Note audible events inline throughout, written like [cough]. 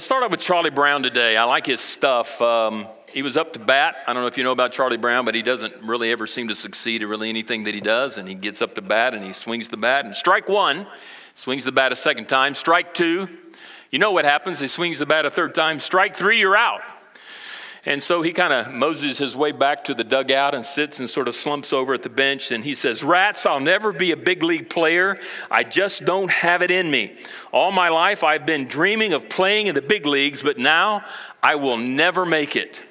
Let's start off with Charlie Brown today. I like his stuff. Um, he was up to bat. I don't know if you know about Charlie Brown, but he doesn't really ever seem to succeed at really anything that he does. And he gets up to bat and he swings the bat. And strike one, swings the bat a second time. Strike two, you know what happens. He swings the bat a third time. Strike three, you're out. And so he kind of moses his way back to the dugout and sits and sort of slumps over at the bench. And he says, Rats, I'll never be a big league player. I just don't have it in me. All my life I've been dreaming of playing in the big leagues, but now I will never make it.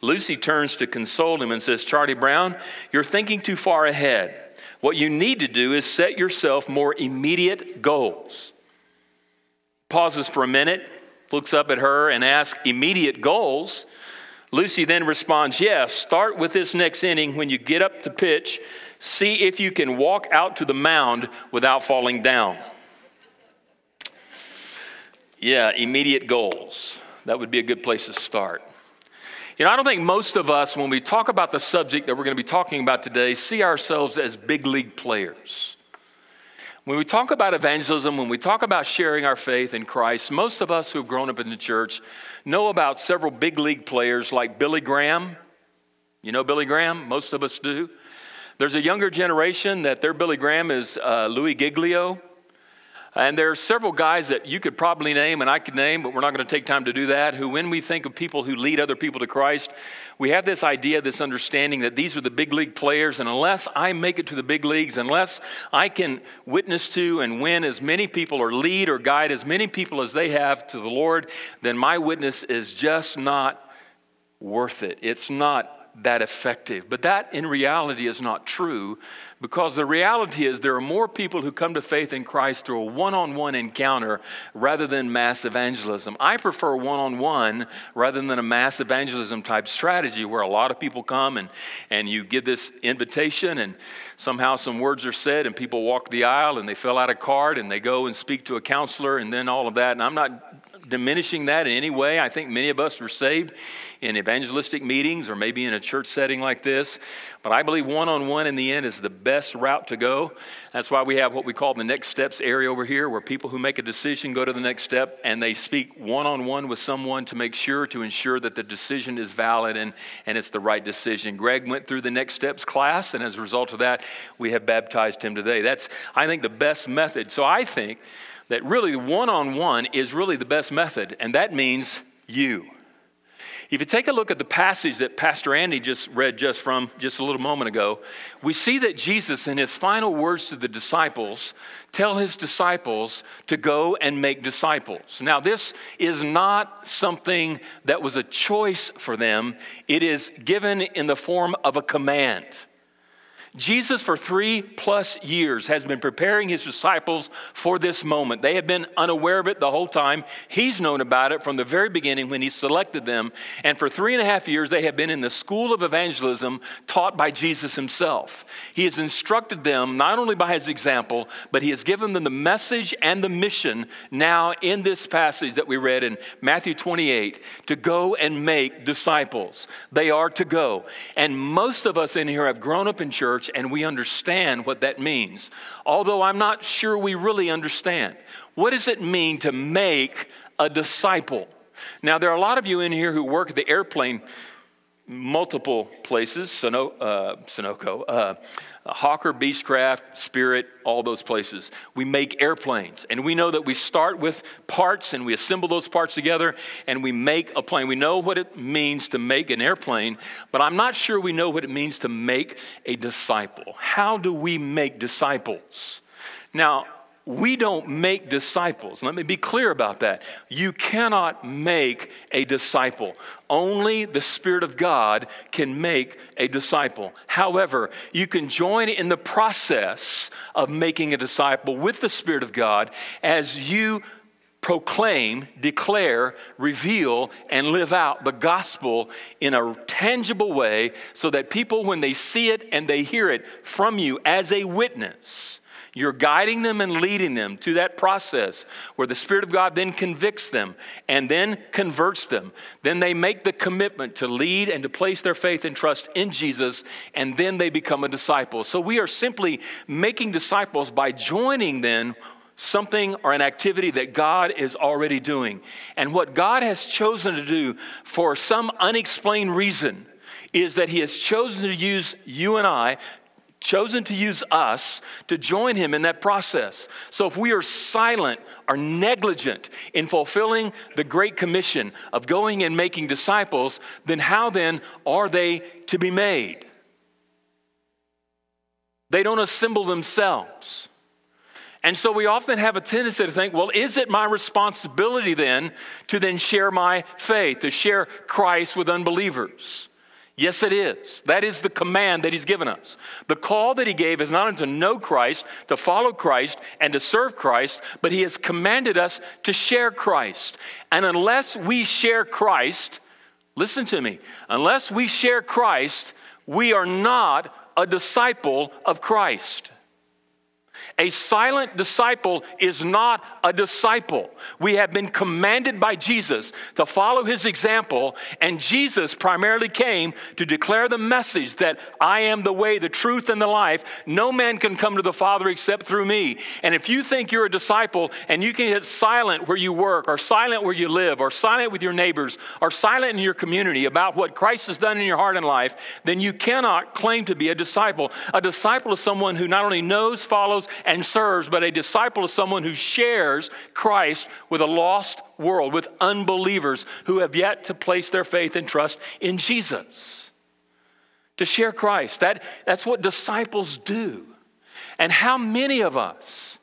Lucy turns to console him and says, Charlie Brown, you're thinking too far ahead. What you need to do is set yourself more immediate goals. Pauses for a minute, looks up at her and asks, Immediate goals? Lucy then responds, Yes, start with this next inning when you get up to pitch. See if you can walk out to the mound without falling down. Yeah, immediate goals. That would be a good place to start. You know, I don't think most of us, when we talk about the subject that we're going to be talking about today, see ourselves as big league players. When we talk about evangelism, when we talk about sharing our faith in Christ, most of us who have grown up in the church know about several big league players like Billy Graham. You know Billy Graham? Most of us do. There's a younger generation that their Billy Graham is uh, Louis Giglio. And there are several guys that you could probably name and I could name, but we're not going to take time to do that, who, when we think of people who lead other people to Christ, we have this idea, this understanding that these are the big league players, and unless I make it to the big leagues, unless I can witness to and win as many people or lead or guide as many people as they have to the Lord, then my witness is just not worth it. It's not that effective. But that in reality is not true because the reality is there are more people who come to faith in Christ through a one on one encounter rather than mass evangelism. I prefer one on one rather than a mass evangelism type strategy where a lot of people come and, and you give this invitation and somehow some words are said and people walk the aisle and they fill out a card and they go and speak to a counselor and then all of that. And I'm not diminishing that in any way. I think many of us were saved in evangelistic meetings or maybe in a church setting like this. But I believe one on one in the end is the best route to go. That's why we have what we call the next steps area over here, where people who make a decision go to the next step and they speak one on one with someone to make sure, to ensure that the decision is valid and, and it's the right decision. Greg went through the next steps class, and as a result of that, we have baptized him today. That's, I think, the best method. So I think that really one on one is really the best method, and that means you. If you take a look at the passage that Pastor Andy just read just from just a little moment ago, we see that Jesus, in his final words to the disciples, tell his disciples to go and make disciples. Now, this is not something that was a choice for them, it is given in the form of a command. Jesus, for three plus years, has been preparing his disciples for this moment. They have been unaware of it the whole time. He's known about it from the very beginning when he selected them. And for three and a half years, they have been in the school of evangelism taught by Jesus himself. He has instructed them not only by his example, but he has given them the message and the mission now in this passage that we read in Matthew 28 to go and make disciples. They are to go. And most of us in here have grown up in church church and we understand what that means. Although I'm not sure we really understand. What does it mean to make a disciple? Now, there are a lot of you in here who work at the airplane multiple places, Suno, uh, Sunoco, uh, Hawker, Beechcraft, Spirit, all those places. We make airplanes. And we know that we start with parts and we assemble those parts together and we make a plane. We know what it means to make an airplane, but I'm not sure we know what it means to make a disciple. How do we make disciples? Now, we don't make disciples. Let me be clear about that. You cannot make a disciple. Only the Spirit of God can make a disciple. However, you can join in the process of making a disciple with the Spirit of God as you proclaim, declare, reveal, and live out the gospel in a tangible way so that people, when they see it and they hear it from you as a witness, you're guiding them and leading them to that process where the Spirit of God then convicts them and then converts them. Then they make the commitment to lead and to place their faith and trust in Jesus, and then they become a disciple. So we are simply making disciples by joining then something or an activity that God is already doing. And what God has chosen to do for some unexplained reason is that He has chosen to use you and I chosen to use us to join him in that process. So if we are silent or negligent in fulfilling the great commission of going and making disciples, then how then are they to be made? They don't assemble themselves. And so we often have a tendency to think, well, is it my responsibility then to then share my faith, to share Christ with unbelievers? Yes, it is. That is the command that He's given us. The call that He gave is not to know Christ, to follow Christ, and to serve Christ, but He has commanded us to share Christ. And unless we share Christ, listen to me, unless we share Christ, we are not a disciple of Christ. A silent disciple is not a disciple. We have been commanded by Jesus to follow his example, and Jesus primarily came to declare the message that I am the way, the truth, and the life. No man can come to the Father except through me. And if you think you're a disciple and you can get silent where you work, or silent where you live, or silent with your neighbors, or silent in your community about what Christ has done in your heart and life, then you cannot claim to be a disciple. A disciple is someone who not only knows, follows, and serves, but a disciple is someone who shares Christ with a lost world, with unbelievers who have yet to place their faith and trust in Jesus. To share Christ, that, that's what disciples do. And how many of us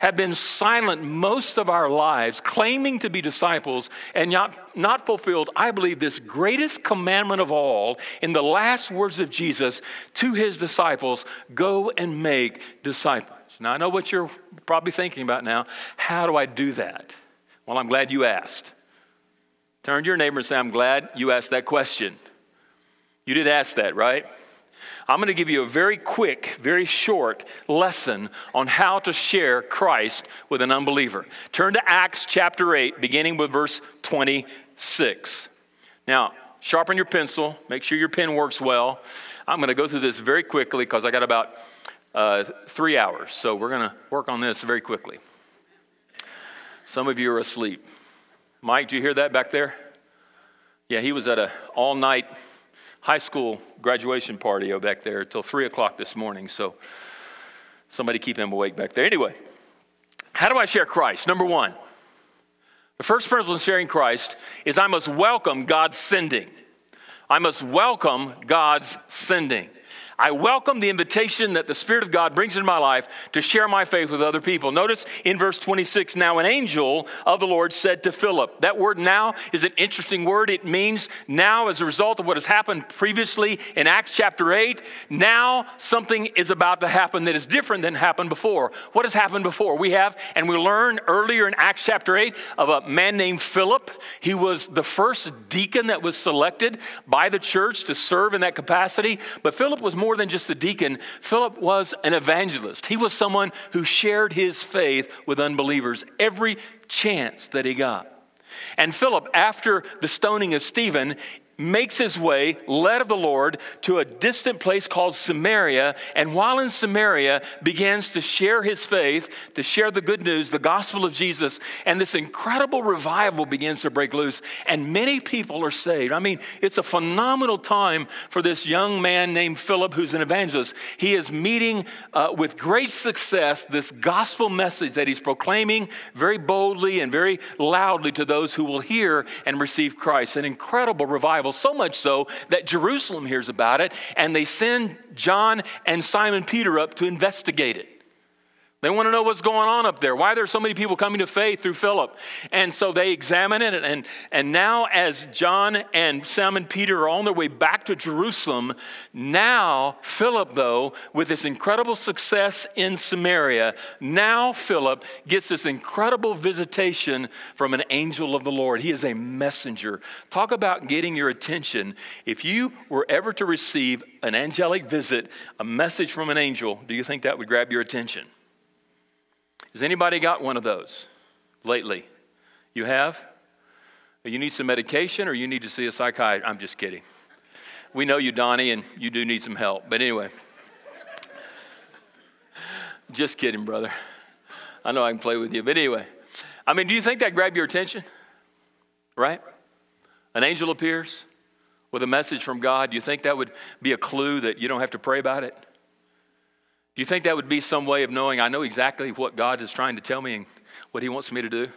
have been silent most of our lives, claiming to be disciples and not, not fulfilled, I believe, this greatest commandment of all in the last words of Jesus to his disciples go and make disciples. Now, I know what you're probably thinking about now. How do I do that? Well, I'm glad you asked. Turn to your neighbor and say, I'm glad you asked that question. You did ask that, right? I'm going to give you a very quick, very short lesson on how to share Christ with an unbeliever. Turn to Acts chapter 8, beginning with verse 26. Now, sharpen your pencil, make sure your pen works well. I'm going to go through this very quickly because I got about uh, three hours. So we're going to work on this very quickly. Some of you are asleep. Mike, do you hear that back there? Yeah, he was at an all night high school graduation party back there till 3 o'clock this morning. So somebody keep him awake back there. Anyway, how do I share Christ? Number one, the first principle in sharing Christ is I must welcome God's sending. I must welcome God's sending. I welcome the invitation that the Spirit of God brings into my life to share my faith with other people. Notice in verse 26 now an angel of the Lord said to Philip. That word now is an interesting word. It means now, as a result of what has happened previously in Acts chapter 8, now something is about to happen that is different than happened before. What has happened before? We have, and we learned earlier in Acts chapter 8 of a man named Philip. He was the first deacon that was selected by the church to serve in that capacity. But Philip was more more than just a deacon, Philip was an evangelist. He was someone who shared his faith with unbelievers every chance that he got. And Philip, after the stoning of Stephen, makes his way, led of the Lord, to a distant place called Samaria, and while in Samaria, begins to share his faith, to share the good news, the gospel of Jesus, and this incredible revival begins to break loose, and many people are saved. I mean, it's a phenomenal time for this young man named Philip, who's an evangelist. He is meeting uh, with great success this gospel message that he's proclaiming very boldly and very loudly to those who will hear and receive Christ. An incredible revival so much so that Jerusalem hears about it and they send John and Simon Peter up to investigate it. They want to know what's going on up there. Why are there so many people coming to faith through Philip? And so they examine it. And, and now, as John and Simon Peter are on their way back to Jerusalem, now Philip, though, with this incredible success in Samaria, now Philip gets this incredible visitation from an angel of the Lord. He is a messenger. Talk about getting your attention. If you were ever to receive an angelic visit, a message from an angel, do you think that would grab your attention? Has anybody got one of those lately? You have? You need some medication or you need to see a psychiatrist? I'm just kidding. We know you, Donnie, and you do need some help. But anyway, just kidding, brother. I know I can play with you. But anyway, I mean, do you think that grabbed your attention? Right? An angel appears with a message from God. Do you think that would be a clue that you don't have to pray about it? You think that would be some way of knowing I know exactly what God is trying to tell me and what He wants me to do?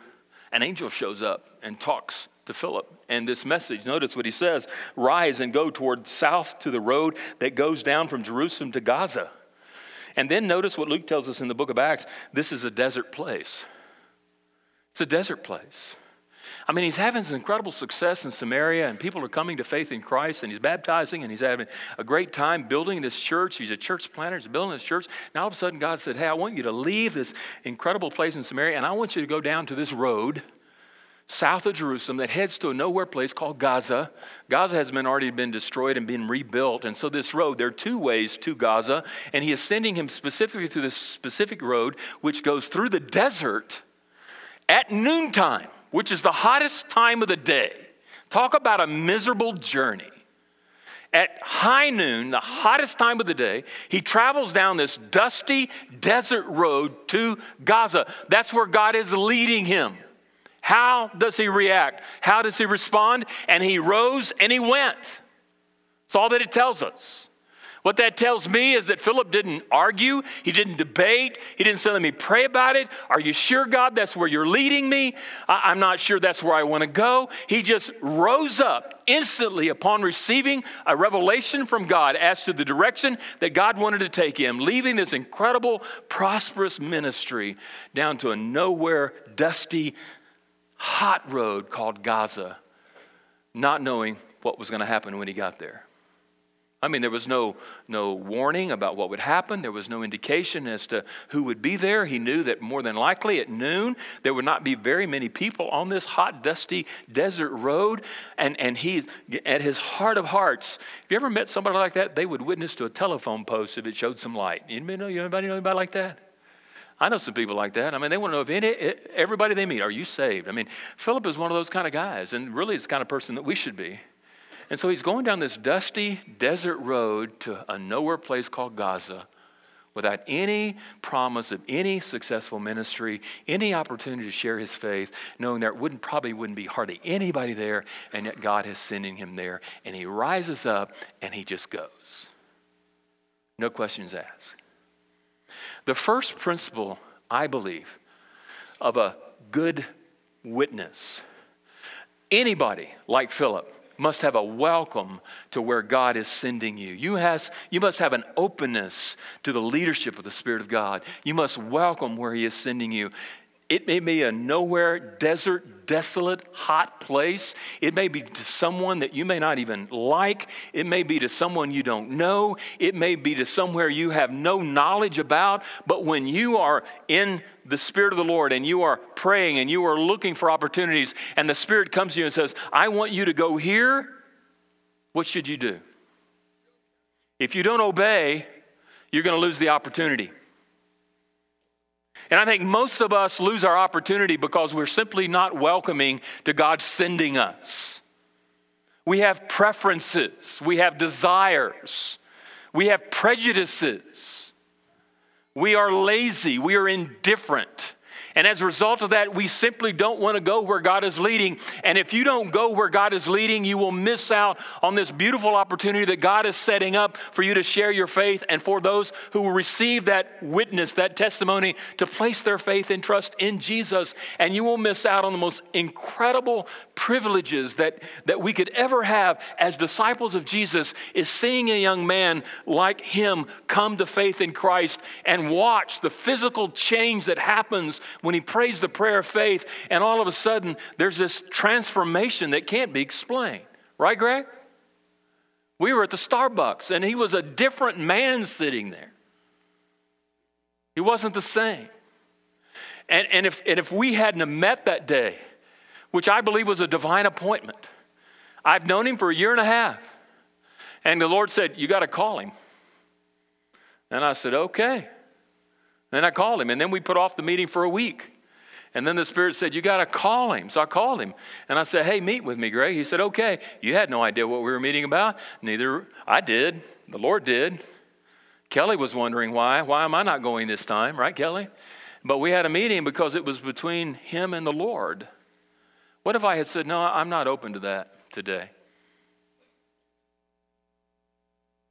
An angel shows up and talks to Philip. And this message, notice what he says Rise and go toward south to the road that goes down from Jerusalem to Gaza. And then notice what Luke tells us in the book of Acts this is a desert place. It's a desert place. I mean, he's having some incredible success in Samaria, and people are coming to faith in Christ, and he's baptizing, and he's having a great time building this church. He's a church planter, he's building this church. Now, all of a sudden, God said, Hey, I want you to leave this incredible place in Samaria, and I want you to go down to this road south of Jerusalem that heads to a nowhere place called Gaza. Gaza has been already been destroyed and been rebuilt. And so this road, there are two ways to Gaza, and he is sending him specifically to this specific road, which goes through the desert at noontime, which is the hottest time of the day. Talk about a miserable journey. At high noon, the hottest time of the day, he travels down this dusty desert road to Gaza. That's where God is leading him. How does he react? How does he respond? And he rose and he went. That's all that it tells us. What that tells me is that Philip didn't argue, he didn't debate, he didn't say, Let me pray about it. Are you sure, God, that's where you're leading me? I- am not sure that's where I want to go. He just rose up instantly upon receiving a revelation from God as to the direction that God wanted to take him, leaving this incredible, prosperous ministry down to a nowhere, dusty, hot road called Gaza, not knowing what was going to happen when he got there. I mean, there was no, no warning about what would happen. There was no indication as to who would be there. He knew that more than likely at noon, there would not be very many people on this hot, dusty desert road. And, and he, at his heart of hearts, have you ever met somebody like that? They would witness to a telephone post if it showed some light. Anybody know, anybody know anybody like that? I know some people like that. I mean, they want to know if any, everybody they meet, are you saved? I mean, Philip is one of those kind of guys, and really is the kind of person that we should be. And so he's going down this dusty desert road to a nowhere place called Gaza without any promise of any successful ministry, any opportunity to share his faith, knowing there wouldn't, probably wouldn't be hardly anybody there, and yet God is sending him there. And he rises up and he just goes. No questions asked. The first principle, I believe, of a good witness, anybody like Philip must have a welcome to where God is sending you. You, has, you must have an openness to the leadership of the Spirit of God. You must welcome where He is sending you. It may be a nowhere, desert, desolate, hot place. It may be to someone that you may not even like. It may be to someone you don't know. It may be to somewhere you have no knowledge about. But when you are in the Spirit of the Lord and you are praying and you are looking for opportunities, and the Spirit comes to you and says, I want you to go here, what should you do? If you don't obey, you're going to lose the opportunity. And I think most of us lose our opportunity because we're simply not welcoming to God sending us. We have preferences, we have desires, we have prejudices. We are lazy, we are indifferent. And as a result of that, we simply don't want to go where God is leading. And if you don't go where God is leading, you will miss out on this beautiful opportunity that God is setting up for you to share your faith and for those who will receive that witness, that testimony, to place their faith and trust in Jesus. And you will miss out on the most incredible privileges that, that we could ever have as disciples of Jesus is seeing a young man like him come to faith in Christ and watch the physical change that happens when he prays the prayer of faith, and all of a sudden there's this transformation that can't be explained. Right, Greg? We were at the Starbucks, and he was a different man sitting there. He wasn't the same. And, and, if, and if we hadn't met that day, which I believe was a divine appointment, I've known him for a year and a half. And the Lord said, You got to call him. And I said, Okay. Then I called him, and then we put off the meeting for a week. And then the Spirit said, You got to call him. So I called him. And I said, Hey, meet with me, Greg. He said, Okay. You had no idea what we were meeting about? Neither I did. The Lord did. Kelly was wondering why. Why am I not going this time? Right, Kelly? But we had a meeting because it was between him and the Lord. What if I had said, No, I'm not open to that today?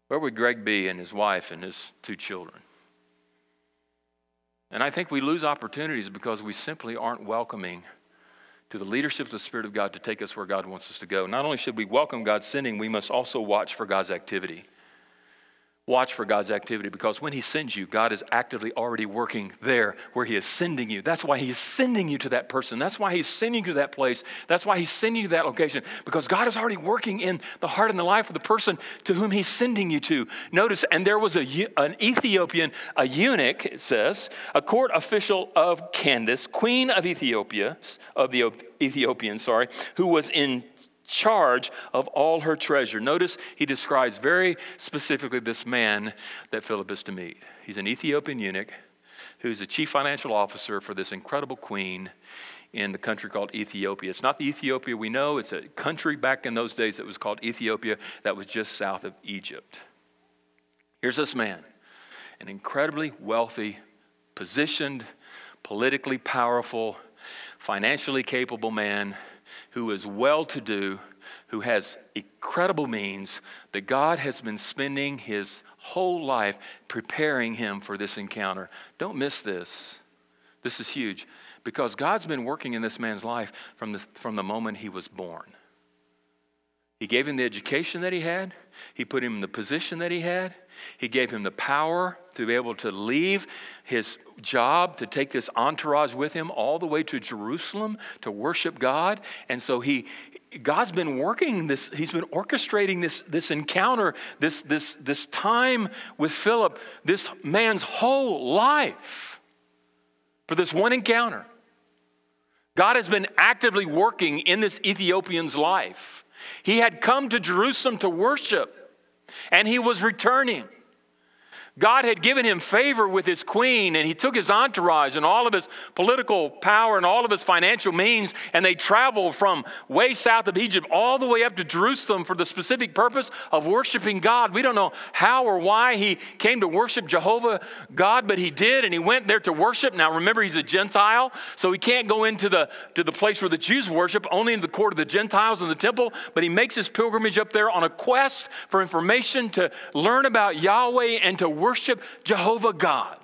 Where would Greg be and his wife and his two children? And I think we lose opportunities because we simply aren't welcoming to the leadership of the Spirit of God to take us where God wants us to go. Not only should we welcome God's sending, we must also watch for God's activity. Watch for God's activity because when He sends you, God is actively already working there where He is sending you. That's why He is sending you to that person. That's why He's sending you to that place. That's why He's sending you to that location because God is already working in the heart and the life of the person to whom He's sending you to. Notice, and there was a, an Ethiopian, a eunuch, it says, a court official of Candace, queen of Ethiopia, of the Ethiopians, sorry, who was in charge of all her treasure. Notice he describes very specifically this man that Philip is to meet. He's an Ethiopian eunuch who's the chief financial officer for this incredible queen in the country called Ethiopia. It's not the Ethiopia we know, it's a country back in those days that was called Ethiopia that was just south of Egypt. Here's this man, an incredibly wealthy, positioned, politically powerful, financially capable man who is well to do, who has incredible means, that God has been spending his whole life preparing him for this encounter. Don't miss this. This is huge because God's been working in this man's life from the, from the moment he was born. He gave him the education that he had. He put him in the position that he had. He gave him the power to be able to leave his job, to take this entourage with him all the way to Jerusalem to worship God. And so he, God's been working this, he's been orchestrating this, this encounter, this, this, this time with Philip, this man's whole life for this one encounter. God has been actively working in this Ethiopian's life. He had come to Jerusalem to worship, and he was returning. God had given him favor with his queen, and he took his entourage and all of his political power and all of his financial means, and they traveled from way south of Egypt all the way up to Jerusalem for the specific purpose of worshiping God. We don't know how or why he came to worship Jehovah God, but he did, and he went there to worship. Now, remember, he's a Gentile, so he can't go into the, to the place where the Jews worship, only in the court of the Gentiles in the temple, but he makes his pilgrimage up there on a quest for information to learn about Yahweh and to worship Jehovah God.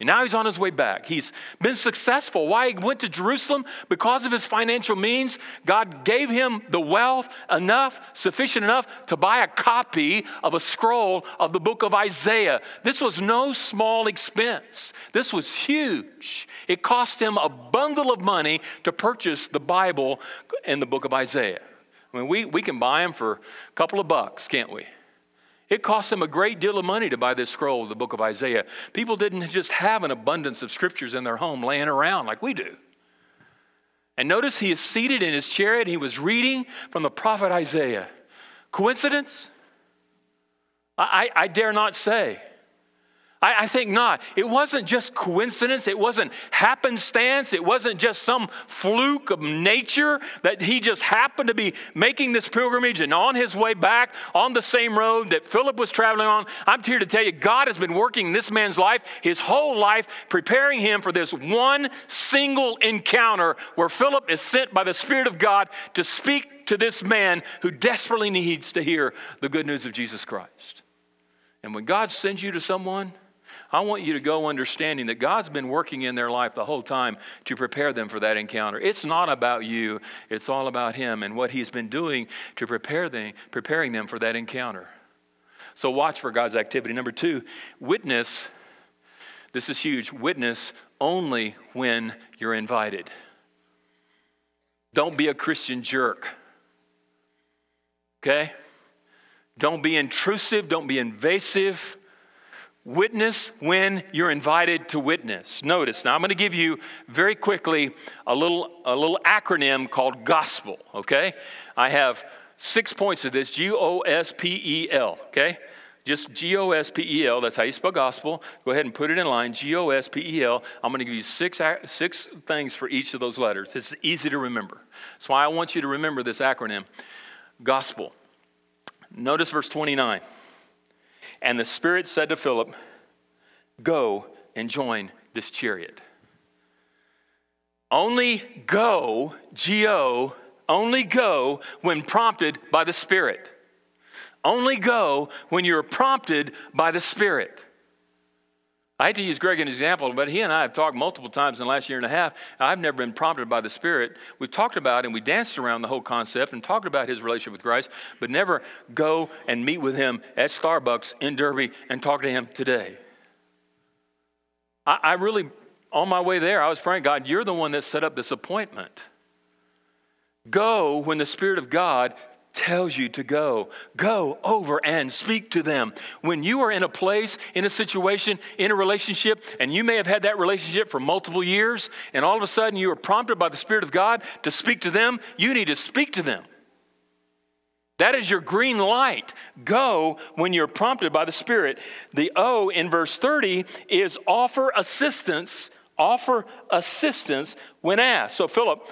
And now he's on his way back. He's been successful. Why he went to Jerusalem? Because of his financial means. God gave him the wealth enough, sufficient enough to buy a copy of a scroll of the book of Isaiah. This was no small expense. This was huge. It cost him a bundle of money to purchase the Bible and the book of Isaiah. I mean, we, we can buy them for a couple of bucks, can't we? It cost them a great deal of money to buy this scroll of the book of Isaiah. People didn't just have an abundance of scriptures in their home laying around like we do. And notice he is seated in his chariot. He was reading from the prophet Isaiah. Coincidence? I, I, I dare not say. I, I think not. It wasn't just coincidence, it wasn't happenstance, it wasn't just some fluke of nature that he just happened to be making this pilgrimage and on his way back on the same road that Philip was traveling on. I'm here to tell you, God has been working this man's life, his whole life, preparing him for this one single encounter where Philip is sent by the Spirit of God to speak to this man who desperately needs to hear the good news of Jesus Christ. And when God sends you to someone, I want you to go understanding that God's been working in their life the whole time to prepare them for that encounter. It's not about you, it's all about Him and what He's been doing to prepare them, preparing them for that encounter. So watch for God's activity. Number two, witness. This is huge. Witness only when you're invited. Don't be a Christian jerk. Okay? Don't be intrusive, don't be invasive. Witness when you're invited to witness. Notice, now I'm going to give you very quickly a little, a little acronym called GOSPEL, okay? I have six points of this G O S P E L, okay? Just G O S P E L, that's how you spell gospel. Go ahead and put it in line G O S P E L. I'm going to give you six, six things for each of those letters. It's easy to remember. That's why I want you to remember this acronym Gospel. Notice verse 29. And the Spirit said to Philip, Go and join this chariot. Only go, G O, only go when prompted by the Spirit. Only go when you're prompted by the Spirit. I hate to use Greg as an example, but he and I have talked multiple times in the last year and a half. I've never been prompted by the Spirit. We've talked about and we danced around the whole concept and talked about his relationship with Christ, but never go and meet with him at Starbucks in Derby and talk to him today. I, I really, on my way there, I was praying, God, you're the one that set up this appointment. Go when the Spirit of God tells you to go. Go over and speak to them. When you are in a place, in a situation, in a relationship, and you may have had that relationship for multiple years, and all of a sudden you are prompted by the Spirit of God to speak to them, you need to speak to them. That is your green light. Go when you're prompted by the Spirit. The O in verse 30 is offer assistance, offer assistance when asked. So, Philip,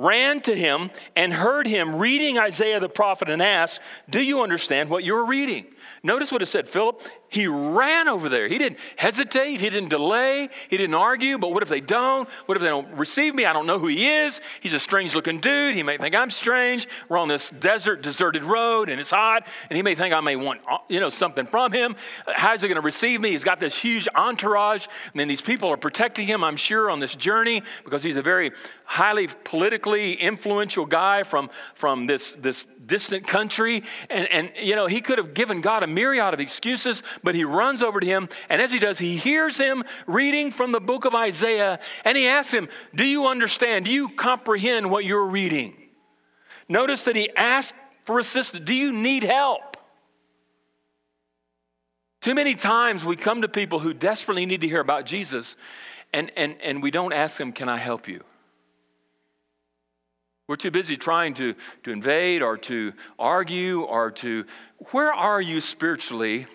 ran to him and heard him reading Isaiah the prophet and asked, Do you understand what you're reading? Notice what it said Philip, he ran over there. He didn't hesitate, he didn't delay, he didn't argue. But what if they don't? What if they don't receive me? I don't know who he is. He's a strange looking dude. He may think I'm strange. We're on this desert, deserted road and it's hot, and he may think I may want uh, you know, something from him. How's he going to receive me? He's got this huge entourage, and then these people are protecting him, I'm sure, on this journey because he's a very highly politically influential guy from, from this, this distant country. And, and, you know, he could have given God a myriad of excuses, but he runs over to him. And as he does, he hears him reading from the book of Isaiah. And he asks him, Do you understand? Do you comprehend what you're reading? Notice that he asked for assistance. Do you need help? Too many times we come to people who desperately need to hear about Jesus, and, and, and we don't ask them, Can I help you? We're too busy trying to, to invade or to argue or to. Where are you spiritually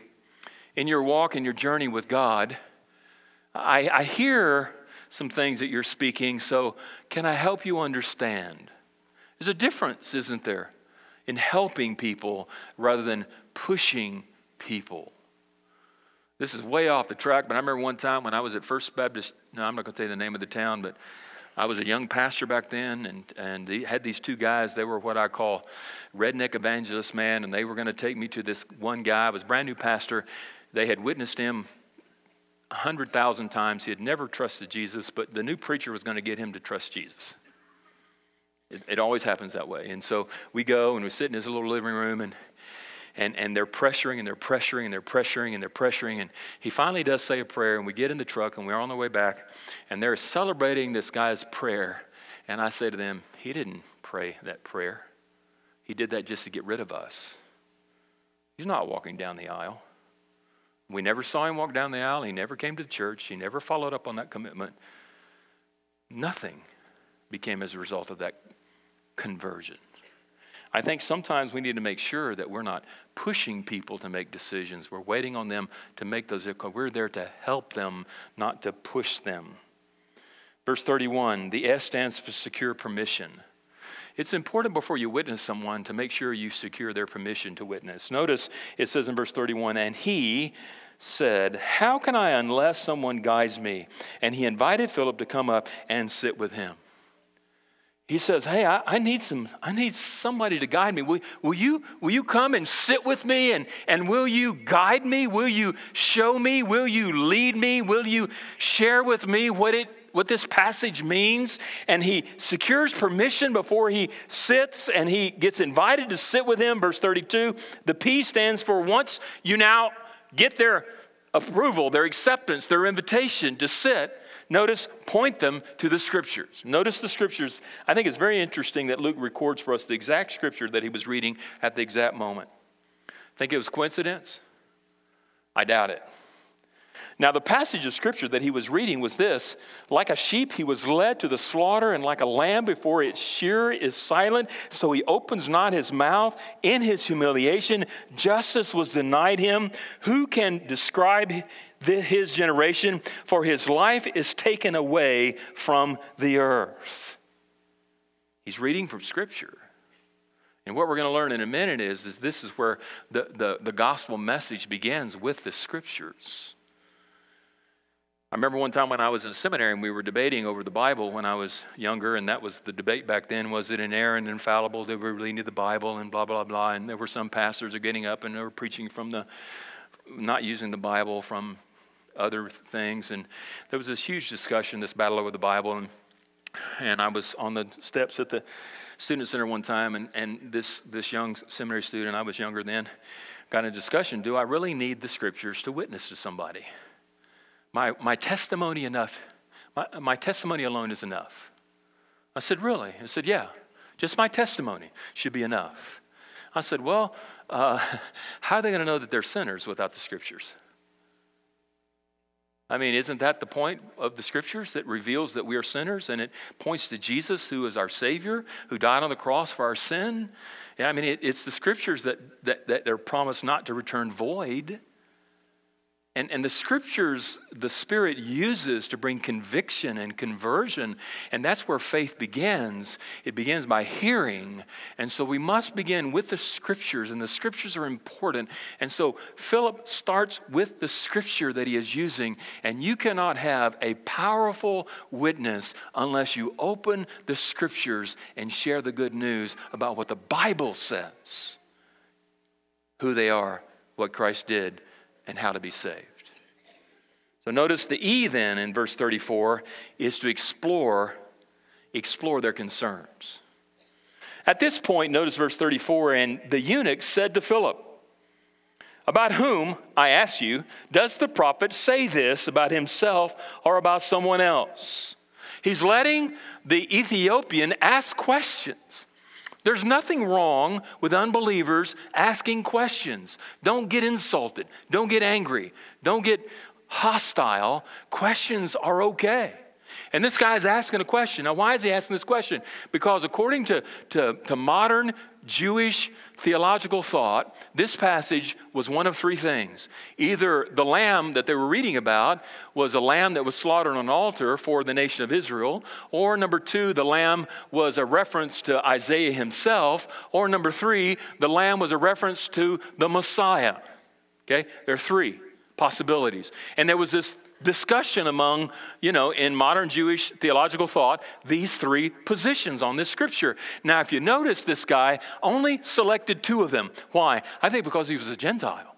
in your walk and your journey with God? I, I hear some things that you're speaking, so can I help you understand? There's a difference, isn't there, in helping people rather than pushing people. This is way off the track, but I remember one time when I was at First Baptist, no, I'm not going to tell you the name of the town, but I was a young pastor back then, and, and had these two guys. They were what I call redneck evangelist man, and they were going to take me to this one guy. I was brand new pastor. They had witnessed him a hundred thousand times. He had never trusted Jesus, but the new preacher was going to get him to trust Jesus. It, it always happens that way. And so we go and we sit in his little living room, and and, and they're pressuring and they're pressuring and they're pressuring and they're pressuring. And he finally does say a prayer, and we get in the truck and we're on the way back, and they're celebrating this guy's prayer. And I say to them, He didn't pray that prayer, He did that just to get rid of us. He's not walking down the aisle. We never saw him walk down the aisle. He never came to the church. He never followed up on that commitment. Nothing became as a result of that conversion. I think sometimes we need to make sure that we're not pushing people to make decisions. We're waiting on them to make those. We're there to help them, not to push them. Verse 31 the S stands for secure permission. It's important before you witness someone to make sure you secure their permission to witness. Notice it says in verse 31 and he said, How can I unless someone guides me? And he invited Philip to come up and sit with him he says, Hey, I, I, need some, I need somebody to guide me. Will, will, you, will you come and sit with me and, and will you guide me? Will you show me? Will you lead me? Will you share with me what it what this passage means? And he secures permission before he sits and he gets invited to sit with him. Verse 32. The P stands for once you now get their approval, their acceptance, their invitation to sit Notice, point them to the scriptures. Notice the scriptures. I think it's very interesting that Luke records for us the exact scripture that he was reading at the exact moment. Think it was coincidence? I doubt it. Now, the passage of scripture that he was reading was this Like a sheep, he was led to the slaughter, and like a lamb before its shearer is silent, so he opens not his mouth. In his humiliation, justice was denied him. Who can describe his generation, for his life is taken away from the earth. He's reading from Scripture. And what we're going to learn in a minute is, is this is where the, the, the gospel message begins with the Scriptures. I remember one time when I was in seminary and we were debating over the Bible when I was younger, and that was the debate back then was it inerrant, infallible? Did we really need the Bible? And blah, blah, blah. And there were some pastors are getting up and they were preaching from the, not using the Bible from other things. And there was this huge discussion, this battle over the Bible. And, and I was on the steps at the student center one time, and, and this, this young seminary student, I was younger then, got in a discussion do I really need the scriptures to witness to somebody? My, my testimony enough, my, my testimony alone is enough. I said, Really? I said, Yeah, just my testimony should be enough. I said, Well, uh, [laughs] how are they going to know that they're sinners without the scriptures? I mean, isn't that the point of the scriptures that reveals that we are sinners and it points to Jesus, who is our Savior, who died on the cross for our sin? Yeah, I mean, it, it's the scriptures that, that, that are promised not to return void. And, and the scriptures the Spirit uses to bring conviction and conversion, and that's where faith begins. It begins by hearing. And so we must begin with the scriptures, and the scriptures are important. And so Philip starts with the scripture that he is using, and you cannot have a powerful witness unless you open the scriptures and share the good news about what the Bible says who they are, what Christ did and how to be saved. So notice the E then in verse 34 is to explore explore their concerns. At this point, notice verse 34 and the eunuch said to Philip, About whom, I ask you, does the prophet say this about himself or about someone else? He's letting the Ethiopian ask questions. There's nothing wrong with unbelievers asking questions. Don't get insulted. Don't get angry. Don't get hostile. Questions are okay. And this guy's asking a question. Now, why is he asking this question? Because according to, to, to, modern Jewish theological thought, this passage was one of three things. Either the lamb that they were reading about was a lamb that was slaughtered on an altar for the nation of Israel, or number two, the lamb was a reference to Isaiah himself, or number three, the lamb was a reference to the Messiah. Okay? There are three possibilities. And there was this discussion among, you know, in modern Jewish theological thought, these three positions on this scripture. Now, if you notice, this guy only selected two of them. Why? I think because he was a Gentile.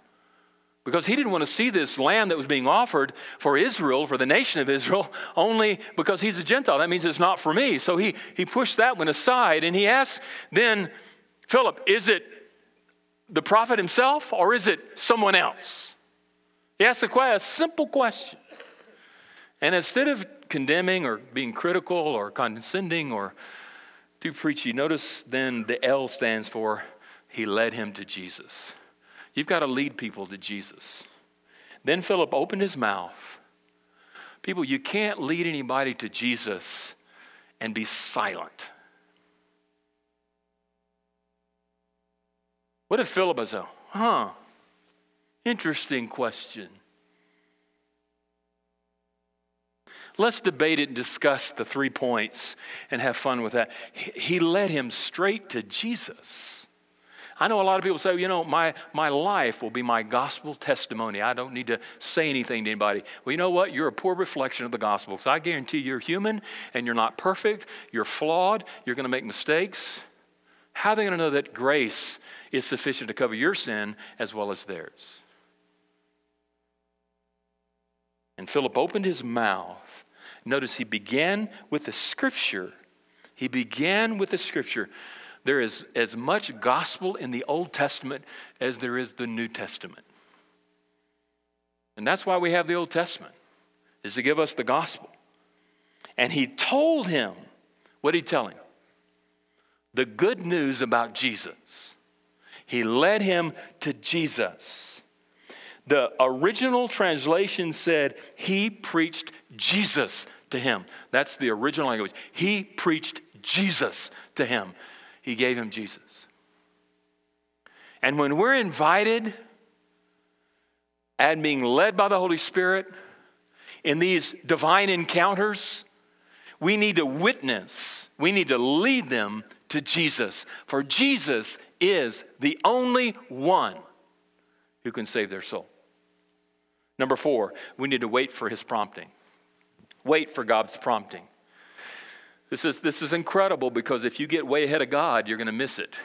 Because he didn't want to see this land that was being offered for Israel, for the nation of Israel, [laughs] only because he's a Gentile. That means it's not for me. So he, he pushed that one aside and he asked then, Philip, is it the prophet himself or is it someone else? He asked a, a simple question. And instead of condemning or being critical or condescending or too preachy, notice then the L stands for he led him to Jesus. You've got to lead people to Jesus. Then Philip opened his mouth. People, you can't lead anybody to Jesus and be silent. What if Philip was a, huh, Interesting question. Let's debate it and discuss the three points and have fun with that. He led him straight to Jesus. I know a lot of people say, you know, my, my life will be my gospel testimony. I don't need to say anything to anybody. Well, you know what? You're a poor reflection of the gospel because I guarantee you're human and you're not perfect. You're flawed. You're going to make mistakes. How are they going to know that grace is sufficient to cover your sin as well as theirs? And Philip opened his mouth. Notice he began with the scripture. He began with the scripture. There is as much gospel in the Old Testament as there is the New Testament. And that's why we have the Old Testament, is to give us the gospel. And he told him, what did he tell him? The good news about Jesus. He led him to Jesus. The original translation said, He preached Jesus to him. That's the original language. He preached Jesus to him. He gave him Jesus. And when we're invited and being led by the Holy Spirit in these divine encounters, we need to witness, we need to lead them to Jesus. For Jesus is the only one who can save their soul. Number four, we need to wait for his prompting. Wait for God's prompting. This is, this is incredible because if you get way ahead of God, you're going to miss it.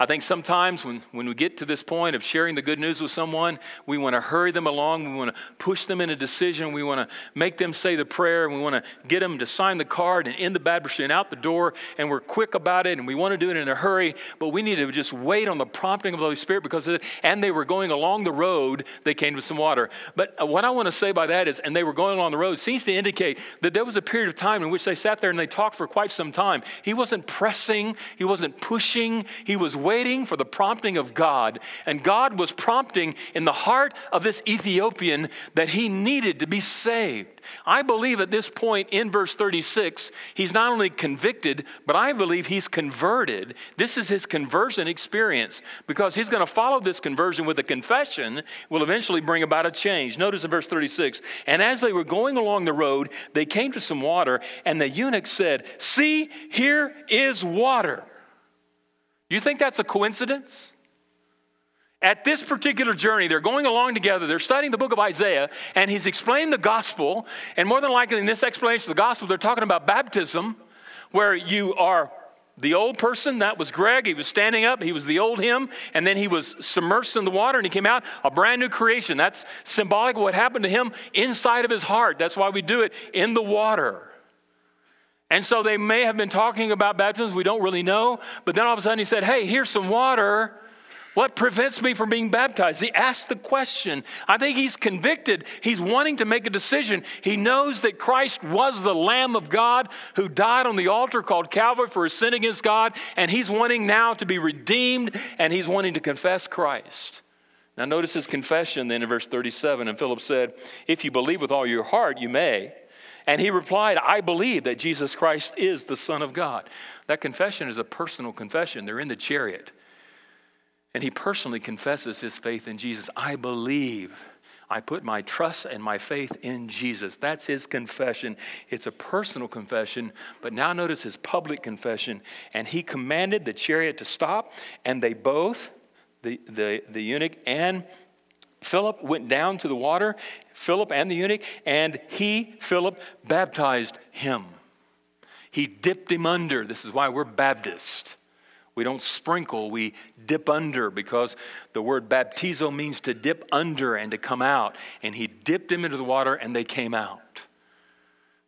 I think sometimes when, when we get to this point of sharing the good news with someone, we want to hurry them along. We want to push them in a decision. We want to make them say the prayer. And we want to get them to sign the card and in the baptistry and out the door. And we're quick about it and we want to do it in a hurry. But we need to just wait on the prompting of the Holy Spirit because, it, and they were going along the road, they came to some water. But uh, what I want to say by that is, and they were going along the road, seems to indicate that there was a period of time in which they sat there and they talked for quite some time. He wasn't pressing, he wasn't pushing, he was waiting waiting for the prompting of God. And God was prompting in the heart of this Ethiopian that he needed to be saved. I believe at this point in verse 36, he's not only convicted, but I believe he's converted. This is his conversion experience because he's going to follow this conversion with a confession, will eventually bring about a change. Notice in verse 36 And as they were going along the road, they came to some water, and the eunuch said, See, here is water. You think that's a coincidence? At this particular journey, they're going along together, they're studying the book of Isaiah, and he's explaining the gospel. And more than likely, in this explanation of the gospel, they're talking about baptism, where you are the old person, that was Greg. He was standing up, he was the old him, and then he was submersed in the water and he came out a brand new creation. That's symbolic of what happened to him inside of his heart. That's why we do it in the water. And so they may have been talking about baptisms, we don't really know. But then all of a sudden he said, Hey, here's some water. What prevents me from being baptized? He asked the question. I think he's convicted. He's wanting to make a decision. He knows that Christ was the Lamb of God who died on the altar called Calvary for his sin against God, and he's wanting now to be redeemed and he's wanting to confess Christ. Now, notice his confession then in verse 37. And Philip said, If you believe with all your heart, you may. And he replied, I believe that Jesus Christ is the Son of God. That confession is a personal confession. They're in the chariot. And he personally confesses his faith in Jesus. I believe. I put my trust and my faith in Jesus. That's his confession. It's a personal confession, but now notice his public confession. And he commanded the chariot to stop, and they both, the, the, the eunuch and Philip went down to the water, Philip and the eunuch, and he, Philip, baptized him. He dipped him under. This is why we're Baptist. We don't sprinkle, we dip under because the word baptizo means to dip under and to come out. And he dipped him into the water and they came out.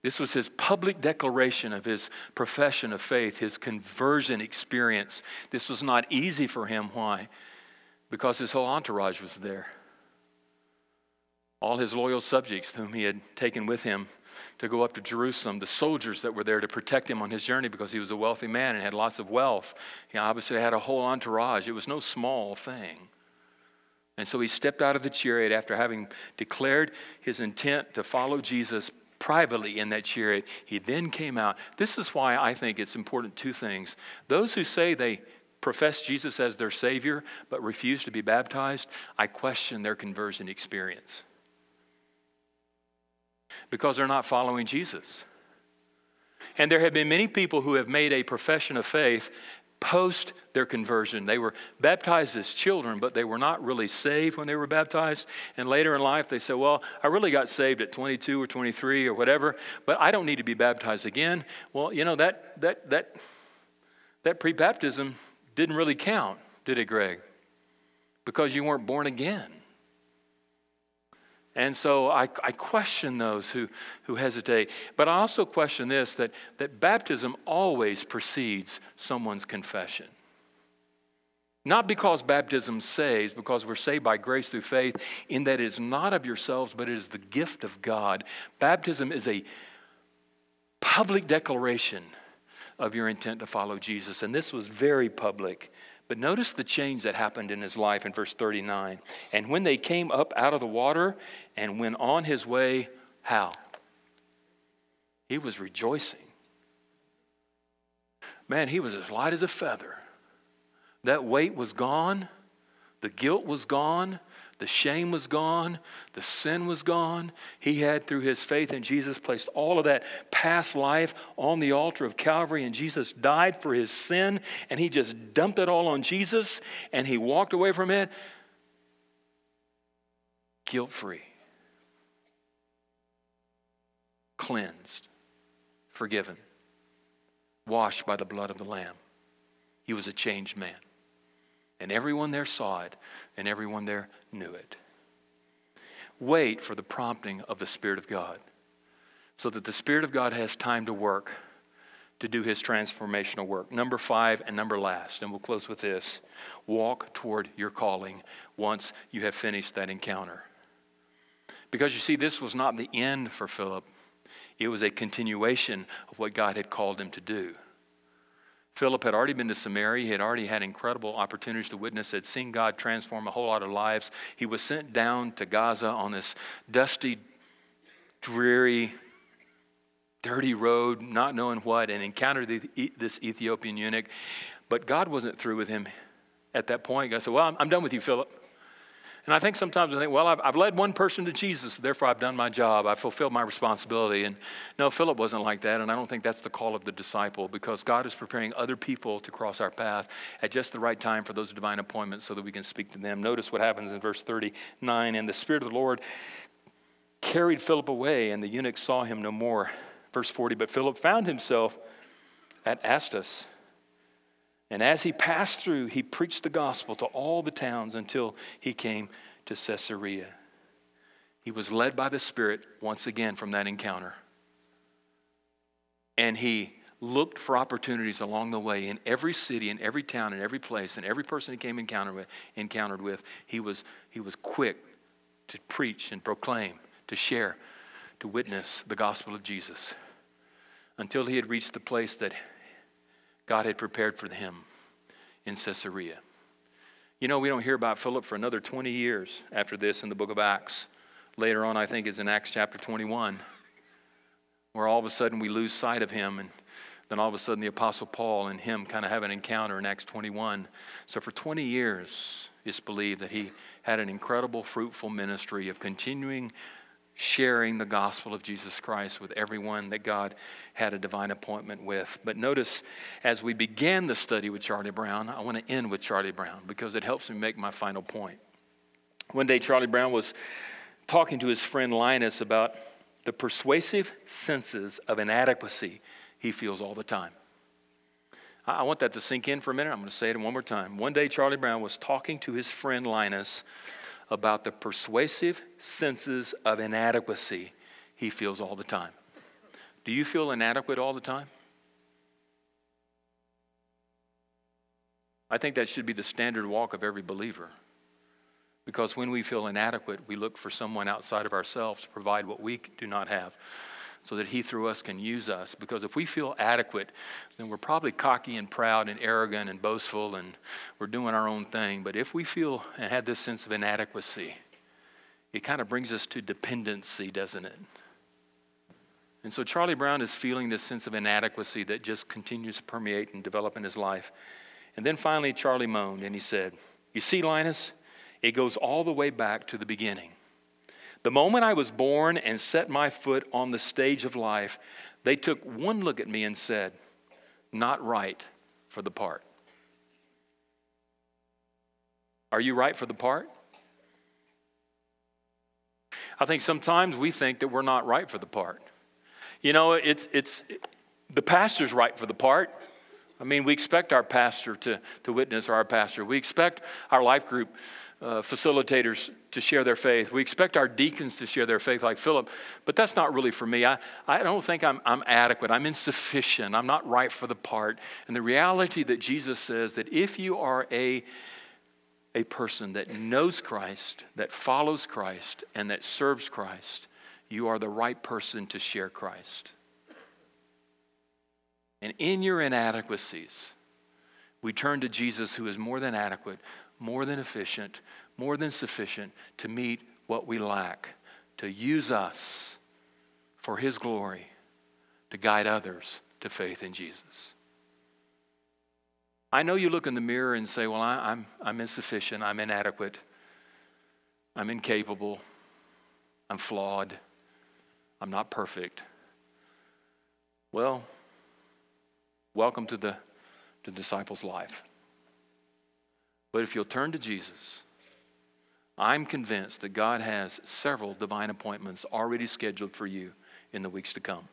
This was his public declaration of his profession of faith, his conversion experience. This was not easy for him. Why? Because his whole entourage was there all his loyal subjects whom he had taken with him to go up to Jerusalem, the soldiers that were there to protect him on his journey because he was a wealthy man and had lots of wealth. He obviously had a whole entourage. It was no small thing. And so he stepped out of the chariot after having declared his intent to follow Jesus privately in that chariot. He then came out. This is why I think it's important two things. Those who say they profess Jesus as their Savior but refuse to be baptized, I question their conversion experience because they're not following Jesus. And there have been many people who have made a profession of faith post their conversion. They were baptized as children, but they were not really saved when they were baptized. And later in life, they said, Well, I really got saved at 22 or 23 or whatever, but I don't need to be baptized again. Well, you know, that, that, that, that pre baptism didn't really count, did it, Greg? Because you weren't born again. And so I, I, question those who, who hesitate. But I also question this that, that baptism always precedes someone's confession. Not because baptism saves, because we're saved by grace through faith, in that it is not of yourselves, but it is the gift of God. Baptism is a public declaration of your intent to follow Jesus. And this was very public. But notice the change that happened in his life in verse 39. And when they came up out of the water and went on his way, how? He was rejoicing. Man, he was as light as a feather. That weight was gone, the guilt was gone, the shame was gone, the sin was gone. He had, through his faith in Jesus, placed all of that past life on the altar of Calvary, and Jesus died for his sin, and he just dumped it all on Jesus, and he walked away from it guilt free. cleansed, forgiven, washed by the blood of the Lamb. He was a changed man. And everyone there saw it, and everyone there knew it. Wait for the prompting of the Spirit of God so that the Spirit of God has time to work to do his transformational work. Number five and number last, and we'll close with this walk toward your calling once you have finished that encounter. Because you see, this was not the end for Philip, it was a continuation of what God had called him to do. Philip had already been to Samaria. He had already had incredible opportunities to witness, had seen God transform a whole lot of lives. He was sent down to Gaza on this dusty, dreary, dirty road, not knowing what, and encountered this Ethiopian eunuch. But God wasn't through with him at that point. God said, Well, I'm done with you, Philip. And I think sometimes I think, well, I've, I've, led one person to Jesus, therefore I've done my job. I've fulfilled my responsibility. And no, Philip wasn't like that. And I don't think that's the call of the disciple because God is preparing other people to cross our path at just the right time for those divine appointments so that we can speak to them. Notice what happens in verse 39 And the Spirit of the Lord carried Philip away, and the eunuch saw him no more. Verse 40 But Philip found himself at Azotus and as he passed through, he preached the gospel to all the towns until he came to Caesarea. He was led by the Spirit once again from that encounter. And he looked for opportunities along the way in every city, in every town, in every place, and every person he came encountered with, encountered with he, was, he was quick to preach and proclaim, to share, to witness the gospel of Jesus until he had reached the place that God had prepared for him in Caesarea. You know, we don't hear about Philip for another 20 years after this in the book of Acts. Later on, I think, is in Acts chapter 21, where all of a sudden we lose sight of him, and then all of a sudden the Apostle Paul and him kind of have an encounter in Acts 21. So for 20 years, it's believed that he had an incredible, fruitful ministry of continuing sharing the gospel of Jesus Christ with everyone that God had a divine appointment with. But notice, as we began the study with Charlie Brown, I want to end with Charlie Brown because it helps me make my final point. One day, Charlie Brown was talking to his friend Linus about the persuasive senses of inadequacy he feels all the time. I want that to sink in for a minute. I'm going to say it one more time. One day, Charlie Brown was talking to his friend Linus about the persuasive senses of inadequacy he feels all the time. Do you feel inadequate all the time? I think that should be the standard walk of every believer. Because when we feel inadequate, we look for someone outside of ourselves to provide what we do not have so that He through us can use us. Because if we feel adequate, then we're probably cocky and proud and arrogant and boastful and we're doing our own thing. But if we feel and have this sense of inadequacy, it kind of brings us to dependency, doesn't it? And so Charlie Brown is feeling this sense of inadequacy that just continues to permeate and develop in his life. And then finally, Charlie moaned and he said, You see, Linus, it goes all the way back to the beginning. The moment I was born and set my foot on the stage of life, they took one look at me and said, Not right for the part. Are you right for the part? I think sometimes we think that we're not right for the part. You know, it's, it's the pastor's right for the part. I mean, we expect our pastor to, to witness our pastor. We expect our life group uh, facilitators to share their faith. We expect our deacons to share their faith like Philip, but that's not really for me. I, I don't think I'm, I'm adequate. I'm insufficient. I'm not right for the part. And the reality that Jesus says that if you are a, a person that knows Christ, that follows Christ, and that serves Christ, you are the right person to share Christ. And in your inadequacies, we turn to Jesus, who is more than adequate, more than efficient, more than sufficient to meet what we lack, to use us for His glory, to guide others to faith in Jesus. I know you look in the mirror and say, Well, I, am I'm, I'm insufficient, I'm inadequate, I'm incapable, I'm flawed, I'm not perfect. Well, welcome to the, the disciple's life. But if you'll turn to Jesus, I'm convinced that God has several divine appointments already scheduled for you in the weeks to come.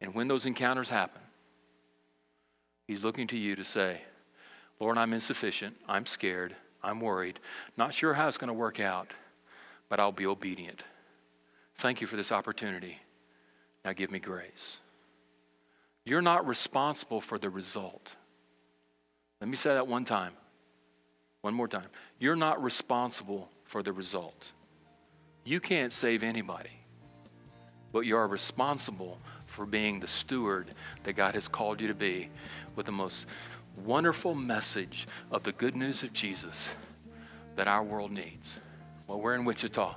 And when those encounters happen, He's looking to you to say, Lord, I'm insufficient. I'm scared. I'm worried. Not sure how it's going to work out, but I'll be obedient. Thank you for this opportunity. Now give me grace. You're not responsible for the result. Let me say that one time. One more time. You're not responsible for the result. You can't save anybody, but you are responsible for being the steward that God has called you to be with the most wonderful message of the good news of Jesus that our world needs. Well, we're in Wichita.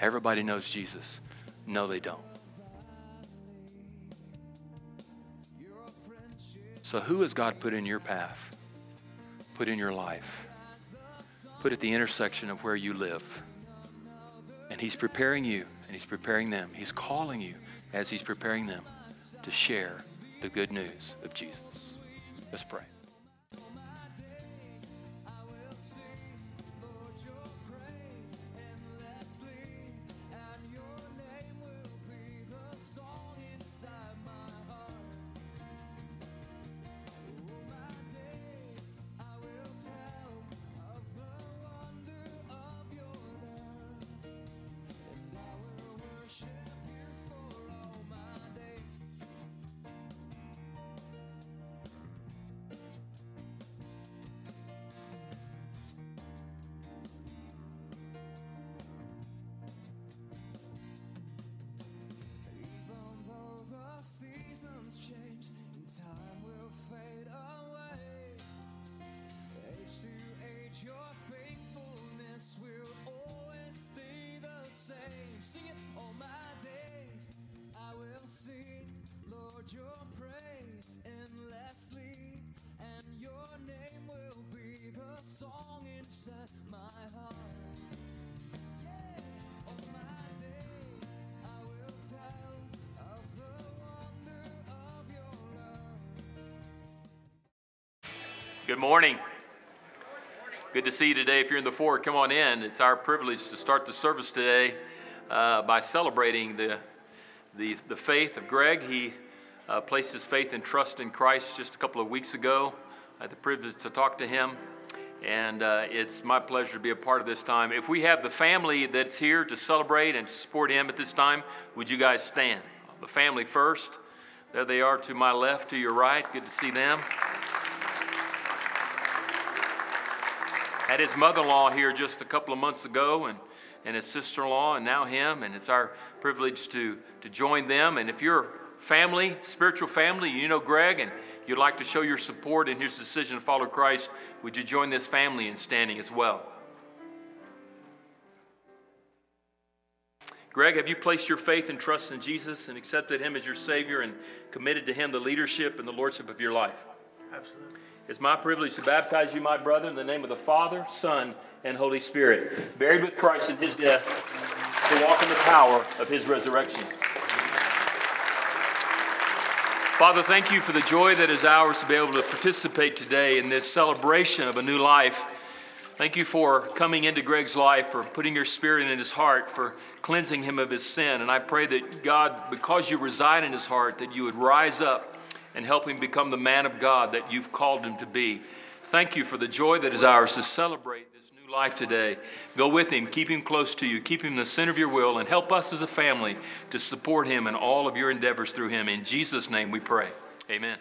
Everybody knows Jesus. No, they don't. So, who has God put in your path, put in your life, put at the intersection of where you live? And He's preparing you, and He's preparing them. He's calling you as He's preparing them to share the good news of Jesus. Let's pray. Good morning. Good to see you today. If you're in the four, come on in. It's our privilege to start the service today uh, by celebrating the, the, the, faith of Greg. He uh, placed his faith and trust in Christ just a couple of weeks ago. I had the privilege to talk to him, and uh, it's my pleasure to be a part of this time. If we have the family that's here to celebrate and support him at this time, would you guys stand? The family first. There they are to my left, to your right. Good to see them. Had his mother in law here just a couple of months ago and, and his sister in law, and now him. And it's our privilege to, to join them. And if you're family, spiritual family, you know Greg, and you'd like to show your support in his decision to follow Christ, would you join this family in standing as well? Greg, have you placed your faith and trust in Jesus and accepted him as your Savior and committed to him the leadership and the lordship of your life? Absolutely. It's my privilege to baptize you, my brother, in the name of the Father, Son, and Holy Spirit, buried with Christ in his death, to walk in the power of his resurrection. Father, thank you for the joy that is ours to be able to participate today in this celebration of a new life. Thank you for coming into Greg's life, for putting your spirit in his heart, for cleansing him of his sin. And I pray that God, because you reside in his heart, that you would rise up and help him become the man of God that you've called him to be. Thank you for the joy that is ours to celebrate this new life today. Go with him, keep him close to you, keep him in the center of your will, and help us as a family to support him in all of your endeavors through him. In Jesus' name we pray. Amen.